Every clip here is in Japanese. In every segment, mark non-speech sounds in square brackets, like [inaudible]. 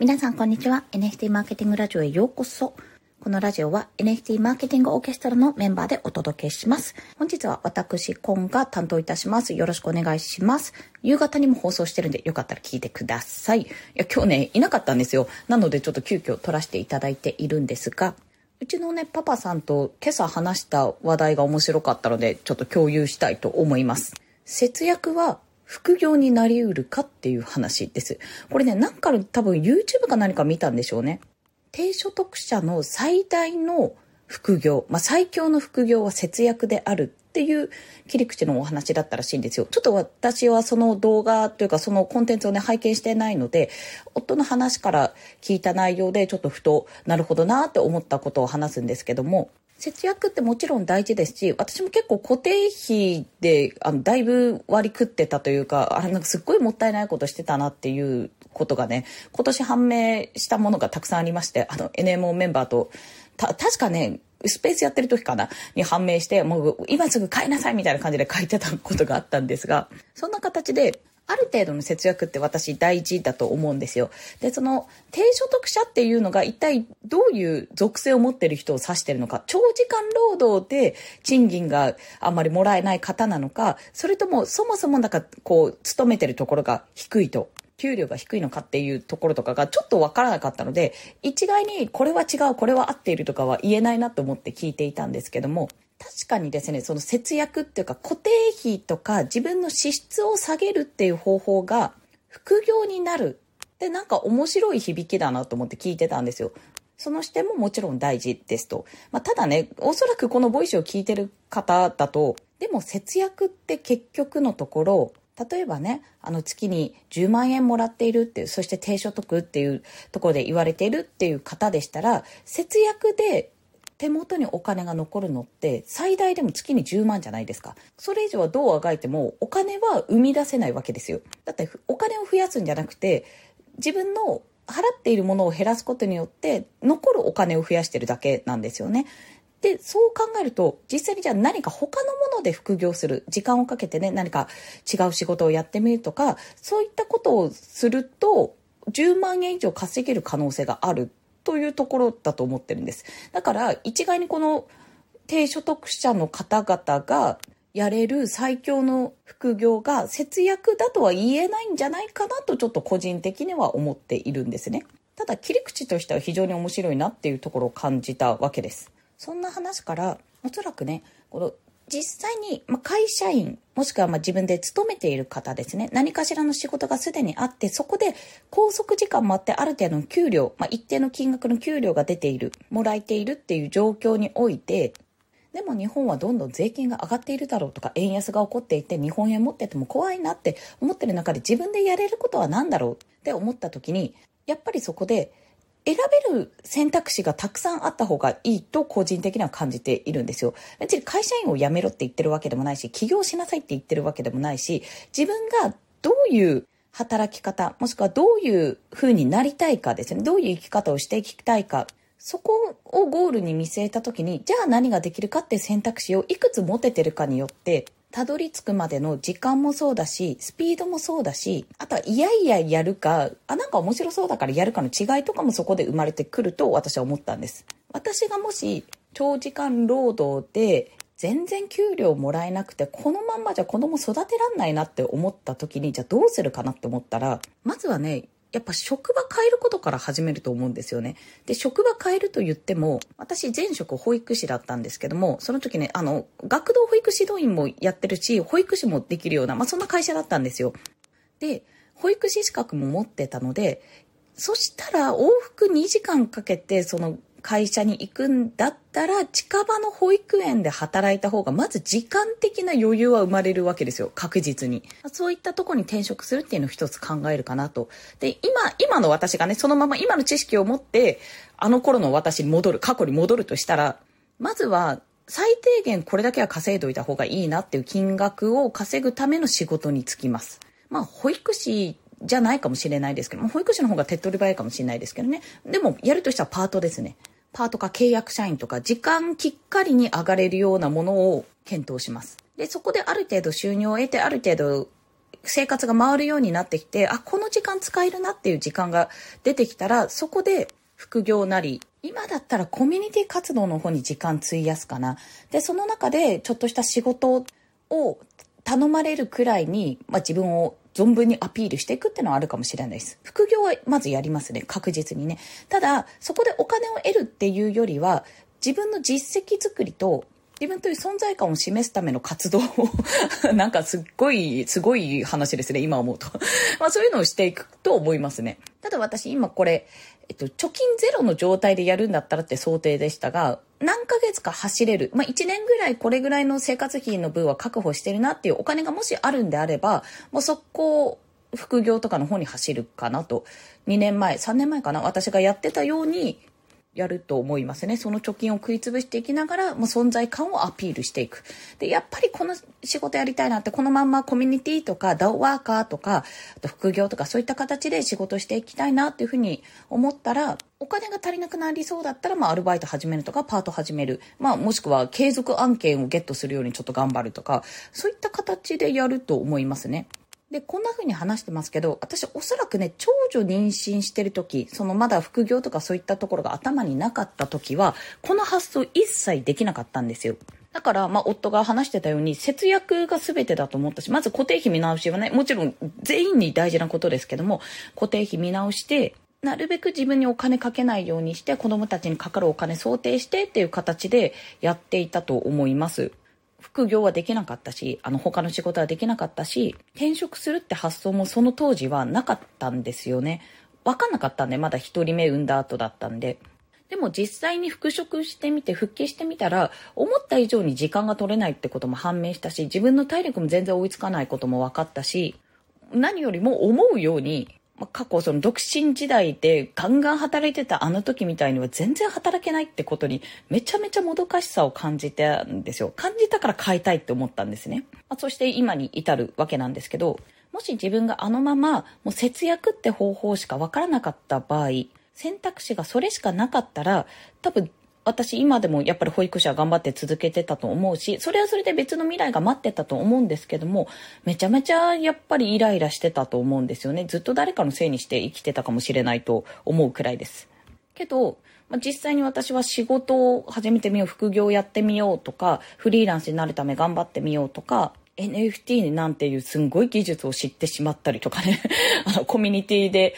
皆さんこんにちは。NFT マーケティングラジオへようこそ。このラジオは NFT マーケティングオーケストラのメンバーでお届けします。本日は私、コンが担当いたします。よろしくお願いします。夕方にも放送してるんでよかったら聞いてください。いや、今日ね、いなかったんですよ。なのでちょっと急遽撮らせていただいているんですが、うちのね、パパさんと今朝話した話題が面白かったので、ちょっと共有したいと思います。節約は副業になりうるかっていう話です。これね、なんか多分 YouTube か何か見たんでしょうね。低所得者の最大の副業、まあ、最強の副業は節約であるっていう切り口のお話だったらしいんですよ。ちょっと私はその動画というかそのコンテンツをね拝見してないので、夫の話から聞いた内容でちょっとふとなるほどなって思ったことを話すんですけども、節約ってもちろん大事ですし、私も結構固定費で、あの、だいぶ割り食ってたというか、あれなんかすっごいもったいないことしてたなっていうことがね、今年判明したものがたくさんありまして、あの、NMO メンバーと、た、確かね、スペースやってる時かなに判明して、もう今すぐ買いなさいみたいな感じで書いてたことがあったんですが、そんな形で、ある程度の節約って私大事だと思うんですよ。で、その低所得者っていうのが一体どういう属性を持ってる人を指してるのか、長時間労働で賃金があんまりもらえない方なのか、それともそもそもなんかこう、勤めてるところが低いと。給料が低いのかっていうところとかがちょっとわからなかったので、一概にこれは違う、これは合っているとかは言えないなと思って聞いていたんですけども、確かにですね、その節約っていうか固定費とか自分の支出を下げるっていう方法が副業になるってなんか面白い響きだなと思って聞いてたんですよ。その視点ももちろん大事ですと。まあ、ただね、おそらくこのボイスを聞いてる方だと、でも節約って結局のところ、例えばね、あの月に10万円もらっているっていう、そして低所得っていうところで言われているっていう方でしたら、節約で手元にお金が残るのって最大でも月に10万じゃないですか。それ以上はどうあがいてもお金は生み出せないわけですよ。だってお金を増やすんじゃなくて自分の払っているものを減らすことによって残るお金を増やしてるだけなんですよね。で、そう考えると、実際にじゃあ何か他のもので副業する、時間をかけてね、何か違う仕事をやってみるとか、そういったことをすると、10万円以上稼げる可能性があるというところだと思ってるんです。だから一概にこの低所得者の方々がやれる最強の副業が節約だとは言えないんじゃないかなとちょっと個人的には思っているんですね。ただ切り口としては非常に面白いなっていうところを感じたわけです。そんな話からおそらくね、この実際に、ま会社員、もしくはま自分で勤めている方ですね、何かしらの仕事がすでにあって、そこで拘束時間もあって、ある程度の給料、まあ、一定の金額の給料が出ている、もらえているっていう状況において、でも日本はどんどん税金が上がっているだろうとか、円安が起こっていて、日本円持ってても怖いなって思ってる中で自分でやれることは何だろうって思った時に、やっぱりそこで選べる選択肢がたくさんあった方がいいと個人的には感じているんですよ。別に会社員を辞めろって言ってるわけでもないし、起業しなさいって言ってるわけでもないし、自分がどういう働き方、もしくはどういう風になりたいかですね、どういう生き方をしていきたいか、そこをゴールに見据えた時に、じゃあ何ができるかって選択肢をいくつ持ててるかによって、たどり着くまでの時間もそうだし、スピードもそうだし、あとはいやいややるか、あ、なんか面白そうだからやるかの違いとかもそこで生まれてくると私は思ったんです。私がもし長時間労働で全然給料もらえなくて、このまんまじゃ子供育てらんないなって思った時に、じゃあどうするかなって思ったら、まずはね、やっぱ職場変えることから始めると思うんですよね。で、職場変えると言っても、私前職保育士だったんですけども、その時ね、あの、学童保育指導員もやってるし、保育士もできるような、まあそんな会社だったんですよ。で、保育士資格も持ってたので、そしたら往復2時間かけて、その会社に行くんだったら、近場の保育園で働いた方が、まず時間的な余裕は生まれるわけですよ。確実に。そういったとこに転職するっていうのを一つ考えるかなと。で、今、今の私がね、そのまま今の知識を持って、あの頃の私に戻る、過去に戻るとしたら、まずは、最低限これだけは稼いどいた方がいいなっていう金額を稼ぐための仕事に就きます。まあ、保育士じゃないかもしれないですけども、保育士の方が手っ取り早いかもしれないですけどね。でも、やるとしたらパートですね。パートか契約社員とか時間きっかりに上がれるようなものを検討します。で、そこである程度収入を得て、ある程度生活が回るようになってきて、あ、この時間使えるなっていう時間が出てきたら、そこで副業なり、今だったらコミュニティ活動の方に時間費やすかな。で、その中でちょっとした仕事を頼まれるくらいに、まあ、自分を存分にアピールしていくっていうのはあるかもしれないです。副業はまずやりますね。確実にね。ただ、そこでお金を得るっていうよりは、自分の実績作りと自分という存在感を示すための活動を [laughs] なんかすっごい、すごい話ですね、今思うとまあそういうのをしていくと思いますね。ただ私今これ、えっと、貯金ゼロの状態でやるんだったらって想定でしたが、何ヶ月か走れる。まあ1年ぐらいこれぐらいの生活費の分は確保してるなっていうお金がもしあるんであれば、もうそこ、副業とかの方に走るかなと。2年前、3年前かな私がやってたように、やると思いますね。その貯金を食い潰していきながら、もう存在感をアピールしていく。で、やっぱりこの仕事やりたいなって、このまんまコミュニティとか、ダウワーカーとか、あと副業とかそういった形で仕事していきたいなっていうふうに思ったら、お金が足りなくなりそうだったら、まあ、アルバイト始めるとか、パート始める。まあ、もしくは継続案件をゲットするようにちょっと頑張るとか、そういった形でやると思いますね。で、こんな風に話してますけど、私おそらくね、長女妊娠してる時、そのまだ副業とかそういったところが頭になかった時は、この発想一切できなかったんですよ。だから、まあ、夫が話してたように、節約が全てだと思ったし、まず固定費見直しはね、もちろん全員に大事なことですけども、固定費見直して、なるべく自分にお金かけないようにして、子供たちにかかるお金想定してっていう形でやっていたと思います。副業はできなかったし、あの他の仕事はできなかったし、転職するって発想もその当時はなかったんですよね。わかんなかったんで、まだ一人目産んだ後だったんで。でも実際に復職してみて、復帰してみたら、思った以上に時間が取れないってことも判明したし、自分の体力も全然追いつかないことも分かったし、何よりも思うようにま過去その独身時代でガンガン働いてたあの時みたいには全然働けないってことにめちゃめちゃもどかしさを感じたんですよ。感じたから変えたいって思ったんですね。まあ、そして今に至るわけなんですけど、もし自分があのままもう節約って方法しかわからなかった場合、選択肢がそれしかなかったら多分私今でもやっぱり保育士は頑張って続けてたと思うし、それはそれで別の未来が待ってたと思うんですけども、めちゃめちゃやっぱりイライラしてたと思うんですよね。ずっと誰かのせいにして生きてたかもしれないと思うくらいです。けど、まあ、実際に私は仕事を始めてみよう、副業をやってみようとか、フリーランスになるため頑張ってみようとか、NFT なんていうすんごい技術を知ってしまったりとかね、[laughs] あの、コミュニティで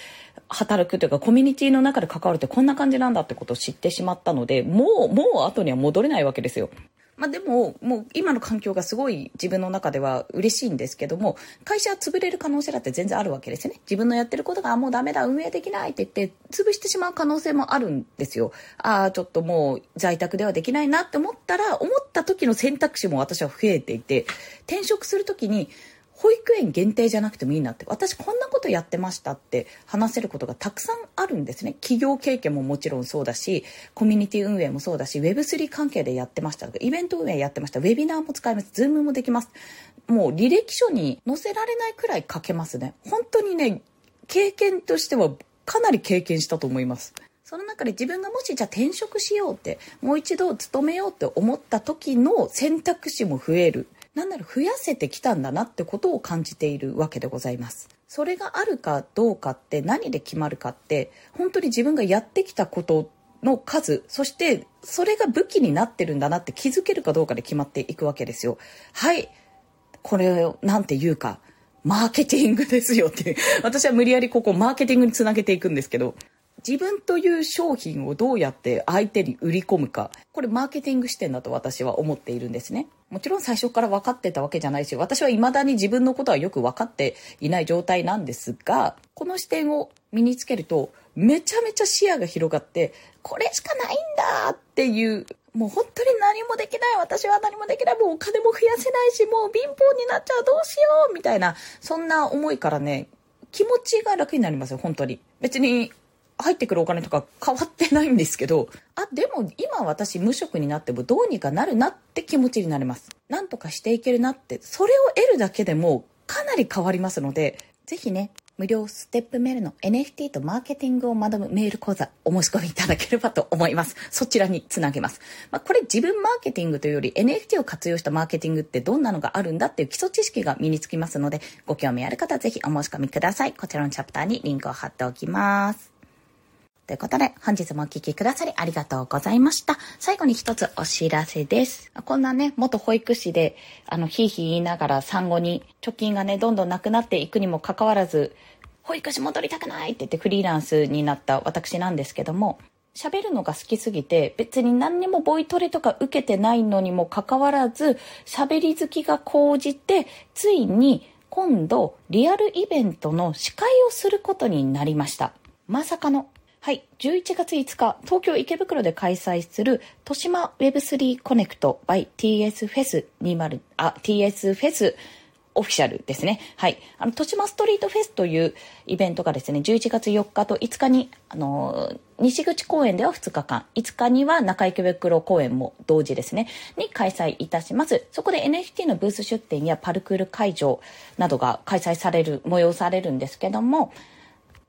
働くというか、コミュニティの中で関わるってこんな感じなんだってことを知ってしまったので、もう、もう後には戻れないわけですよ。まあでも、もう今の環境がすごい自分の中では嬉しいんですけども、会社は潰れる可能性だって全然あるわけですよね。自分のやってることがもうダメだ、運営できないって言って、潰してしまう可能性もあるんですよ。ああ、ちょっともう在宅ではできないなって思ったら、思った時の選択肢も私は増えていて、転職する時に、保育園限定じゃなくてもいいなって、私こんなことやってましたって話せることがたくさんあるんですね。企業経験ももちろんそうだし、コミュニティ運営もそうだし、Web3 関係でやってましたとか、イベント運営やってました、ウェビナーも使えます、ズームもできます。もう履歴書に載せられないくらい書けますね。本当にね、経験としてはかなり経験したと思います。その中で自分がもしじゃあ転職しようって、もう一度勤めようって思った時の選択肢も増える。なんなら増やせてきたんだなってことを感じているわけでございます。それがあるかどうかって何で決まるかって本当に自分がやってきたことの数そしてそれが武器になってるんだなって気づけるかどうかで決まっていくわけですよ。はいこれを何て言うかマーケティングですよって [laughs] 私は無理やりここマーケティングにつなげていくんですけど自分という商品をどうやって相手に売り込むかこれマーケティング視点だと私は思っているんですね。もちろん最初から分かってたわけじゃないし、私は未だに自分のことはよく分かっていない状態なんですが、この視点を身につけると、めちゃめちゃ視野が広がって、これしかないんだっていう、もう本当に何もできない、私は何もできない、もうお金も増やせないし、もう貧乏になっちゃう、どうしようみたいな、そんな思いからね、気持ちが楽になりますよ、本当に。別に入ってくるお金とか変わってないんですけど、あ、でも今私無職になってもどうにかなるなって気持ちになれます。なんとかしていけるなって、それを得るだけでもかなり変わりますので、ぜひね、無料ステップメールの NFT とマーケティングを学ぶメール講座お申し込みいただければと思います。そちらにつなげます。まあ、これ自分マーケティングというより NFT を活用したマーケティングってどんなのがあるんだっていう基礎知識が身につきますので、ご興味ある方はぜひお申し込みください。こちらのチャプターにリンクを貼っておきます。ということで、本日もお聴きくださりありがとうございました。最後に一つお知らせです。こんなね、元保育士で、あの、ひいひい言いながら産後に貯金がね、どんどんなくなっていくにもかかわらず、保育士戻りたくないって言ってフリーランスになった私なんですけども、喋るのが好きすぎて、別に何にもボイトレとか受けてないのにもかかわらず、喋り好きが高じて、ついに今度リアルイベントの司会をすることになりました。まさかの。はい。11月5日、東京池袋で開催する、豊島 Web3 コネクト by TS フェス20、あ、TS フェスオフィシャルですね。はい。あの、豊島ストリートフェスというイベントがですね、11月4日と5日に、あの、西口公園では2日間、5日には中池袋公園も同時ですね、に開催いたします。そこで NFT のブース出展やパルクール会場などが開催される、催されるんですけども、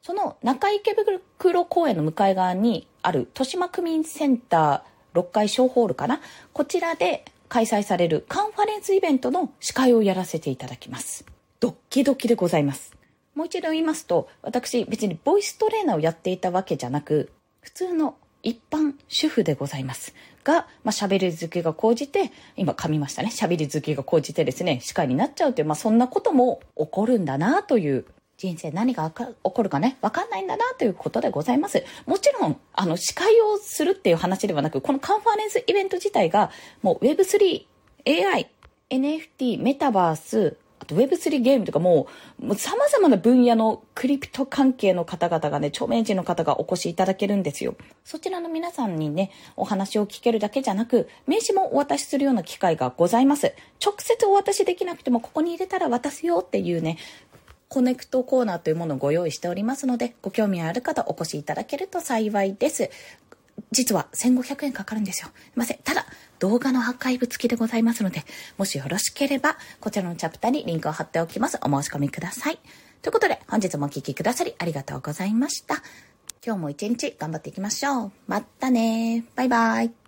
その中池袋公園の向かい側にある豊島区民センター6階小ホールかな？こちらで開催されるカンファレンスイベントの司会をやらせていただきます。ドッキドキでございます。もう一度言いますと、私別にボイストレーナーをやっていたわけじゃなく、普通の一般主婦でございます。が、まあ、喋り好きが高じて、今噛みましたね。喋り好きが高じてですね、司会になっちゃうという、まあ、そんなことも起こるんだなという人生何が起こるかね、わかんないんだなということでございます。もちろん、あの、司会をするっていう話ではなく、このカンファレンスイベント自体が、もう Web3、AI、NFT、メタバース、あと Web3 ゲームとかもう、もう様々な分野のクリプト関係の方々がね、著名人の方がお越しいただけるんですよ。そちらの皆さんにね、お話を聞けるだけじゃなく、名刺もお渡しするような機会がございます。直接お渡しできなくても、ここに入れたら渡すよっていうね、コネクトコーナーというものをご用意しておりますので、ご興味ある方お越しいただけると幸いです。実は1500円かかるんですよ。すいません。ただ、動画のアーカイブ付きでございますので、もしよろしければ、こちらのチャプターにリンクを貼っておきます。お申し込みください。ということで、本日もお聴きくださりありがとうございました。今日も一日頑張っていきましょう。またねバイバイ。